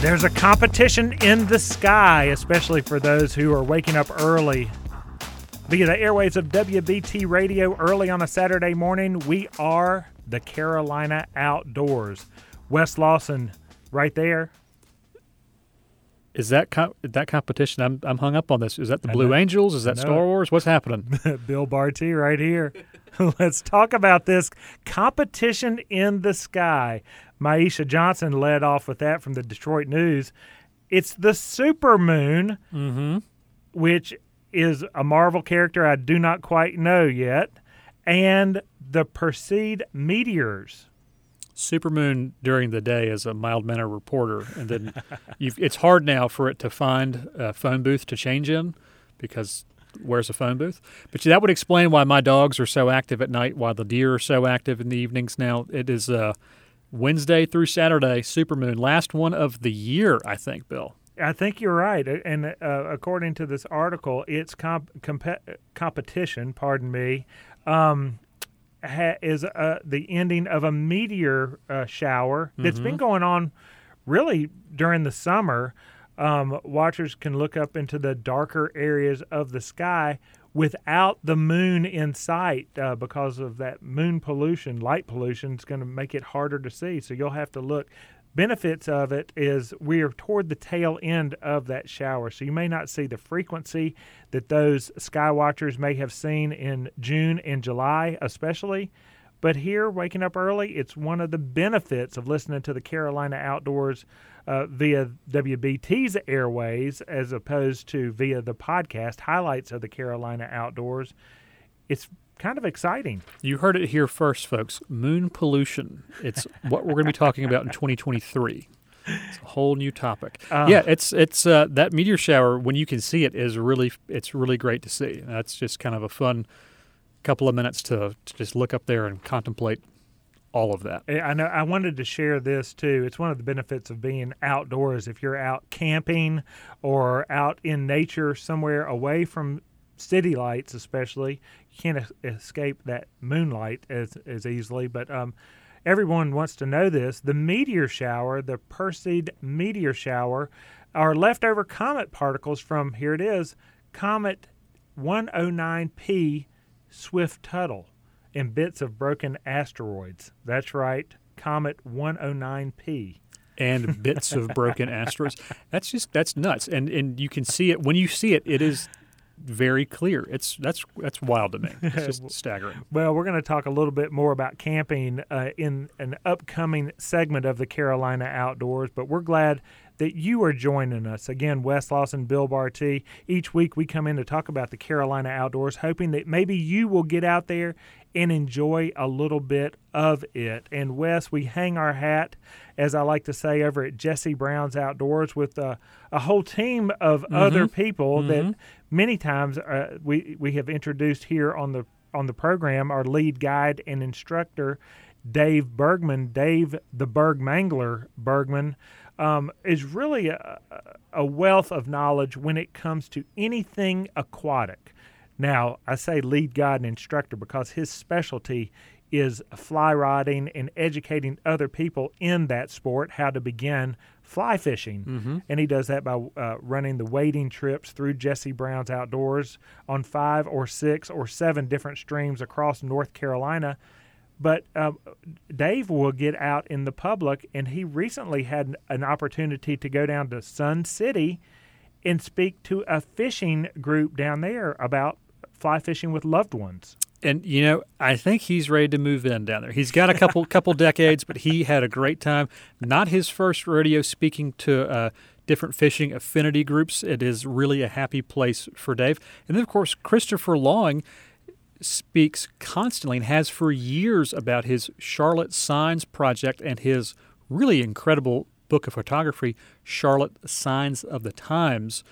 There's a competition in the sky, especially for those who are waking up early. Via the airwaves of WBT Radio early on a Saturday morning, we are the Carolina Outdoors. Wes Lawson, right there. Is that co- that competition? I'm I'm hung up on this. Is that the Blue Angels? Is that Star Wars? What's happening? Bill Barty, right here. Let's talk about this competition in the sky. Maisha Johnson led off with that from the Detroit News. It's the supermoon, mm-hmm. which is a Marvel character I do not quite know yet, and the Perseid meteors. Supermoon during the day is a mild mannered reporter, and then it's hard now for it to find a phone booth to change in because where's a phone booth? But that would explain why my dogs are so active at night, why the deer are so active in the evenings. Now it is uh, Wednesday through Saturday, supermoon, last one of the year, I think, Bill. I think you're right, and uh, according to this article, it's comp- comp- competition. Pardon me. Um, ha- is uh, the ending of a meteor uh, shower that's mm-hmm. been going on really during the summer. Um, watchers can look up into the darker areas of the sky without the moon in sight uh, because of that moon pollution, light pollution is going to make it harder to see. So you'll have to look benefits of it is we are toward the tail end of that shower. So you may not see the frequency that those sky watchers may have seen in June and July, especially. But here, waking up early, it's one of the benefits of listening to the Carolina Outdoors uh, via WBT's airways as opposed to via the podcast highlights of the Carolina Outdoors. It's kind of exciting. You heard it here first, folks. Moon pollution. It's what we're going to be talking about in 2023. It's a whole new topic. Uh, yeah, it's it's uh, that meteor shower when you can see it is really it's really great to see. That's just kind of a fun couple of minutes to, to just look up there and contemplate all of that. I know. I wanted to share this too. It's one of the benefits of being outdoors. If you're out camping or out in nature somewhere away from city lights, especially, you can't escape that moonlight as as easily. But um, everyone wants to know this: the meteor shower, the Perseid meteor shower, are leftover comet particles from here. It is comet 109P Swift Tuttle and bits of broken asteroids. That's right, Comet 109P. And bits of broken asteroids. That's just that's nuts. And and you can see it when you see it. It is very clear. It's that's that's wild to me. It's just staggering. Well, we're going to talk a little bit more about camping uh, in an upcoming segment of the Carolina Outdoors, but we're glad that you are joining us. Again, Wes Lawson, Bill Barty. Each week we come in to talk about the Carolina outdoors, hoping that maybe you will get out there and enjoy a little bit of it. And Wes, we hang our hat, as I like to say, over at Jesse Brown's Outdoors with a, a whole team of mm-hmm. other people mm-hmm. that many times uh, we we have introduced here on the on the program. Our lead guide and instructor. Dave Bergman, Dave the Berg Mangler Bergman, um, is really a, a wealth of knowledge when it comes to anything aquatic. Now, I say lead guide and instructor because his specialty is fly tying and educating other people in that sport how to begin fly fishing. Mm-hmm. And he does that by uh, running the wading trips through Jesse Brown's Outdoors on five or six or seven different streams across North Carolina but uh, Dave will get out in the public, and he recently had an opportunity to go down to Sun City and speak to a fishing group down there about fly fishing with loved ones. And you know, I think he's ready to move in down there. He's got a couple couple decades, but he had a great time. Not his first rodeo speaking to uh, different fishing affinity groups. It is really a happy place for Dave. And then, of course, Christopher Long speaks constantly and has for years about his Charlotte Signs project and his really incredible book of photography, Charlotte Signs of the Times,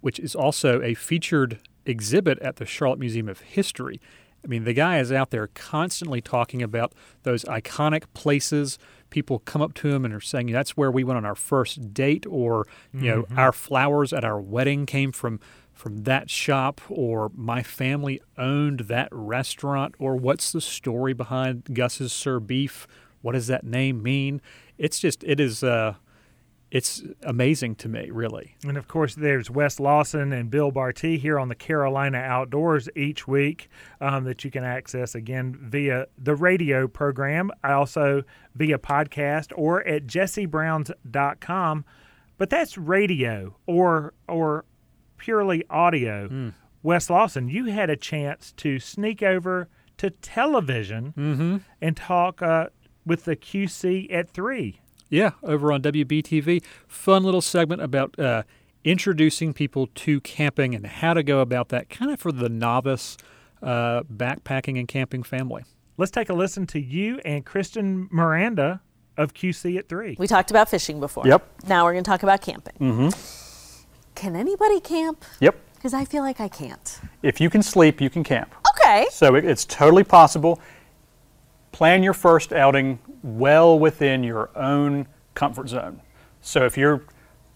which is also a featured exhibit at the Charlotte Museum of History. I mean, the guy is out there constantly talking about those iconic places. People come up to him and are saying, that's where we went on our first date, or, you mm-hmm. know, our flowers at our wedding came from from that shop or my family owned that restaurant or what's the story behind Gus's Sir Beef? What does that name mean? It's just it is uh it's amazing to me, really. And of course, there's Wes Lawson and Bill Barty here on the Carolina Outdoors each week um, that you can access again via the radio program, also via podcast or at jessebrowns.com. But that's radio or or purely audio. Mm. Wes Lawson, you had a chance to sneak over to television Mm-hmm. and talk uh, with the QC at three. Yeah, over on WBTV. Fun little segment about uh, introducing people to camping and how to go about that, kind of for the novice uh, backpacking and camping family. Let's take a listen to you and Kristen Miranda of QC at three. We talked about fishing before. Yep. Now we're going to talk about camping. Mm-hmm. Can anybody camp? Yep. Because I feel like I can't. If you can sleep, you can camp. Okay. So it, it's totally possible. Plan your first outing well within your own comfort zone. So if you're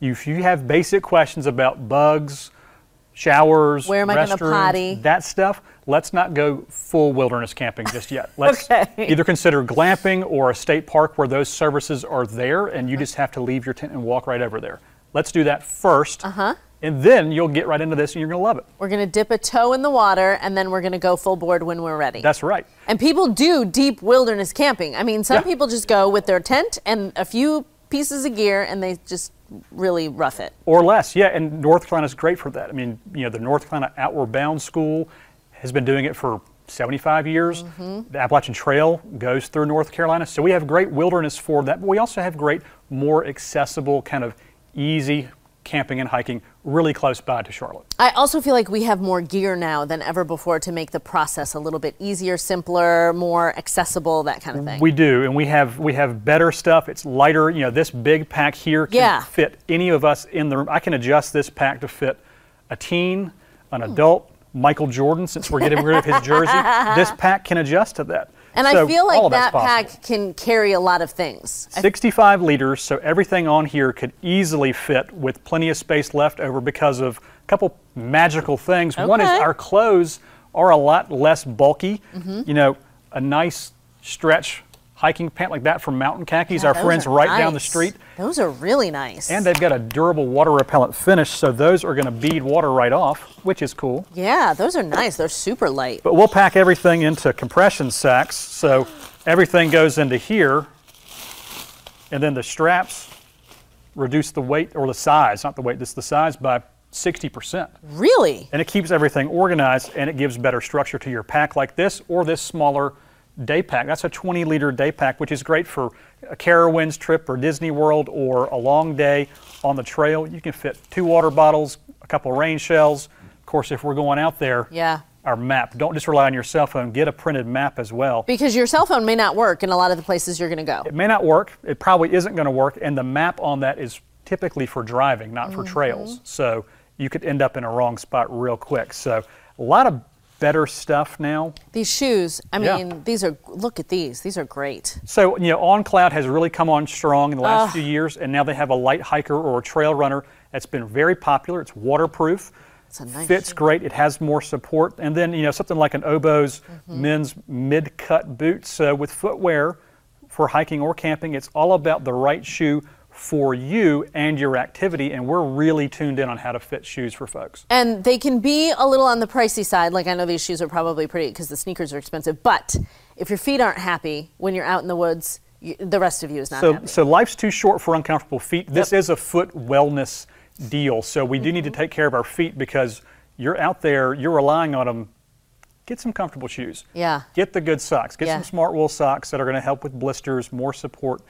if you have basic questions about bugs, showers, Where am I gonna potty? that stuff, let's not go full wilderness camping just yet. Let's Okay. either consider glamping or a state park where those services are there and you just have to leave your tent and walk right over there. Let's do that first. Uh-huh. And then you'll get right into this and you're going to love it. We're going to dip a toe in the water and then we're going to go full board when we're ready. That's right. and people do deep wilderness camping. I mean, some Yeah. people just go with their tent and a few pieces of gear and they just really rough it. or less. Yeah, and North Carolina's great for that. I mean, you know, the North Carolina Outward Bound School has been doing it for 75 years. The Appalachian Trail goes through North Carolina, so we have great wilderness for that. But we also have great, more accessible, kind of easy camping and hiking really close by to Charlotte. I also feel like we have more gear now than ever before to make the process a little bit easier, simpler, more accessible, that kind of thing. We do, and we have we have better stuff. It's lighter. You know, this big pack here can Yeah. fit any of us in the room. I can adjust this pack to fit a teen, an adult, Michael Jordan. Since we're getting rid of his jersey, this pack can adjust to that. And So I feel like that pack can carry a lot of things. 65 liters, so everything on here could easily fit with plenty of space left over because of a couple magical things. One is our clothes are a lot less bulky. Mm-hmm. You know, a nice stretch hiking pant like that from Mountain Khakis, Yeah, our friends right down the street. Those are really nice. And they've got a durable water repellent finish, so those are going to bead water right off, which is cool. yeah, those are nice. They're super light. But we'll pack everything into compression sacks, so everything goes into here, and then the straps reduce the weight or the size, not the weight, this the size by 60%. Really? And it keeps everything organized and it gives better structure to your pack like this or this smaller day pack. That's a 20 liter day pack, which is great for a Carowinds trip or Disney World or a long day on the trail. You can fit two water bottles, a couple rain shells. Of course, if we're going out there, Yeah. our map. Don't just rely on your cell phone. Get a printed map as well. Because your cell phone may not work in a lot of the places you're going to go. It may not work. It probably isn't going to work. And the map on that is typically for driving, not for trails. Mm-hmm. So you could end up in a wrong spot real quick. So a lot of better stuff now. These shoes, I Yeah. mean, these are, look at these. These are great. So, you know, On Cloud has really come on strong in the last few years, and now they have a light hiker or a trail runner that's been very popular. It's waterproof. It's a nice fits shoe. great. It has more support, and then you know something like an Oboz Mm-hmm. men's mid-cut boot. So with footwear for hiking or camping, it's all about the right shoe for you and your activity. And we're really tuned in on how to fit shoes for folks. And they can be a little on the pricey side. Like I know these shoes are probably pretty because the sneakers are expensive. But if your feet aren't happy when you're out in the woods, you, the rest of you is not So, happy. so life's too short for uncomfortable feet. This Yep. is a foot wellness deal. So we do need to mm-hmm. take care of our feet because you're out there, you're relying on them. Get some comfortable shoes. Yeah. Get the good socks. Get Yeah. some Smartwool socks that are going to help with blisters, more support.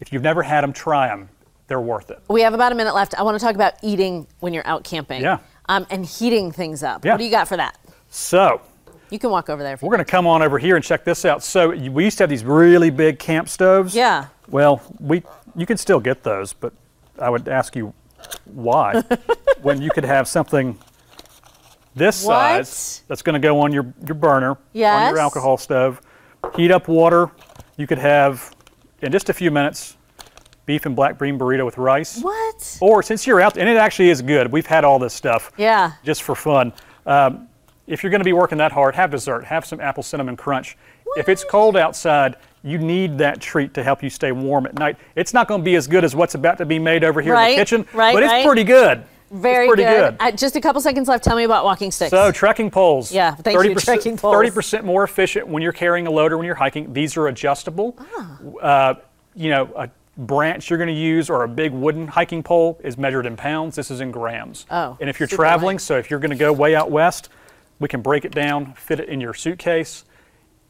If you've never had them, try them. They're worth it. We have about a minute left. I want to talk about eating when you're out camping. Yeah. Um, and heating things up. Yeah. What do you got for that? So You can walk over there. If we're going to come on over here and check this out. So we used to have these really big camp stoves. Yeah. Well, we you can still get those, but I would ask you why when you could have something this What? size that's going to go on your your burner on your alcohol stove, heat up water. You could have in just a few minutes beef and black bean burrito with rice. What? Or since you're out, and it actually is good. We've had all this stuff. Yeah. Just for fun. Um, if you're going to be working that hard, have dessert. Have some apple cinnamon crunch. If it's cold outside, you need that treat to help you stay warm at night. It's not going to be as good as what's about to be made over here in the kitchen, right, but it's right. pretty good. Very pretty good. good. Uh, just a couple seconds left. Tell me about walking sticks. So trekking poles. Yeah, thank you, trekking poles. Thirty percent more efficient when you're carrying a load or when you're hiking. These are adjustable. Ah. Uh, you know, a branch you're going to use or a big wooden hiking pole is measured in pounds. This is in grams. Oh, And if you're traveling, light. so if you're going to go way out west, we can break it down, fit it in your suitcase.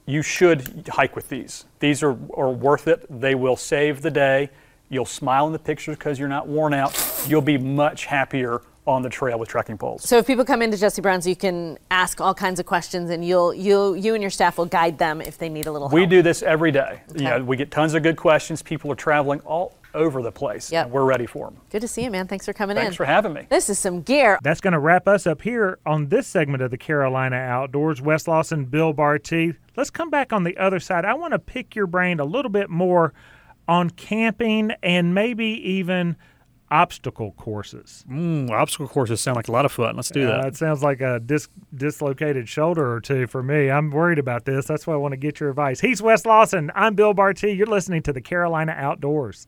You should hike with these. These are, are worth it. They will save the day. You'll smile in the pictures because you're not worn out. You'll be much happier on the trail with trekking poles. So if people come into Jesse Brown's, you can ask all kinds of questions, and you'll you you and your staff will guide them if they need a little help. We do this every day. You Okay. know, we get tons of good questions. People are traveling all over the place. Yep. we're ready for them. Good to see you, man. Thanks for coming in. Thanks for having me. This is some gear. That's going to wrap us up here on this segment of the Carolina Outdoors. Wes Lawson, Bill Barty. Let's come back on the other side. I want to pick your brain a little bit more on camping and maybe even obstacle courses. Mm, obstacle courses sound like a lot of fun. Let's do Uh, that. it sounds like a dis- dislocated shoulder or two for me. I'm worried about this. That's why I want to get your advice. He's Wes Lawson. I'm Bill Barty. You're listening to the Carolina Outdoors.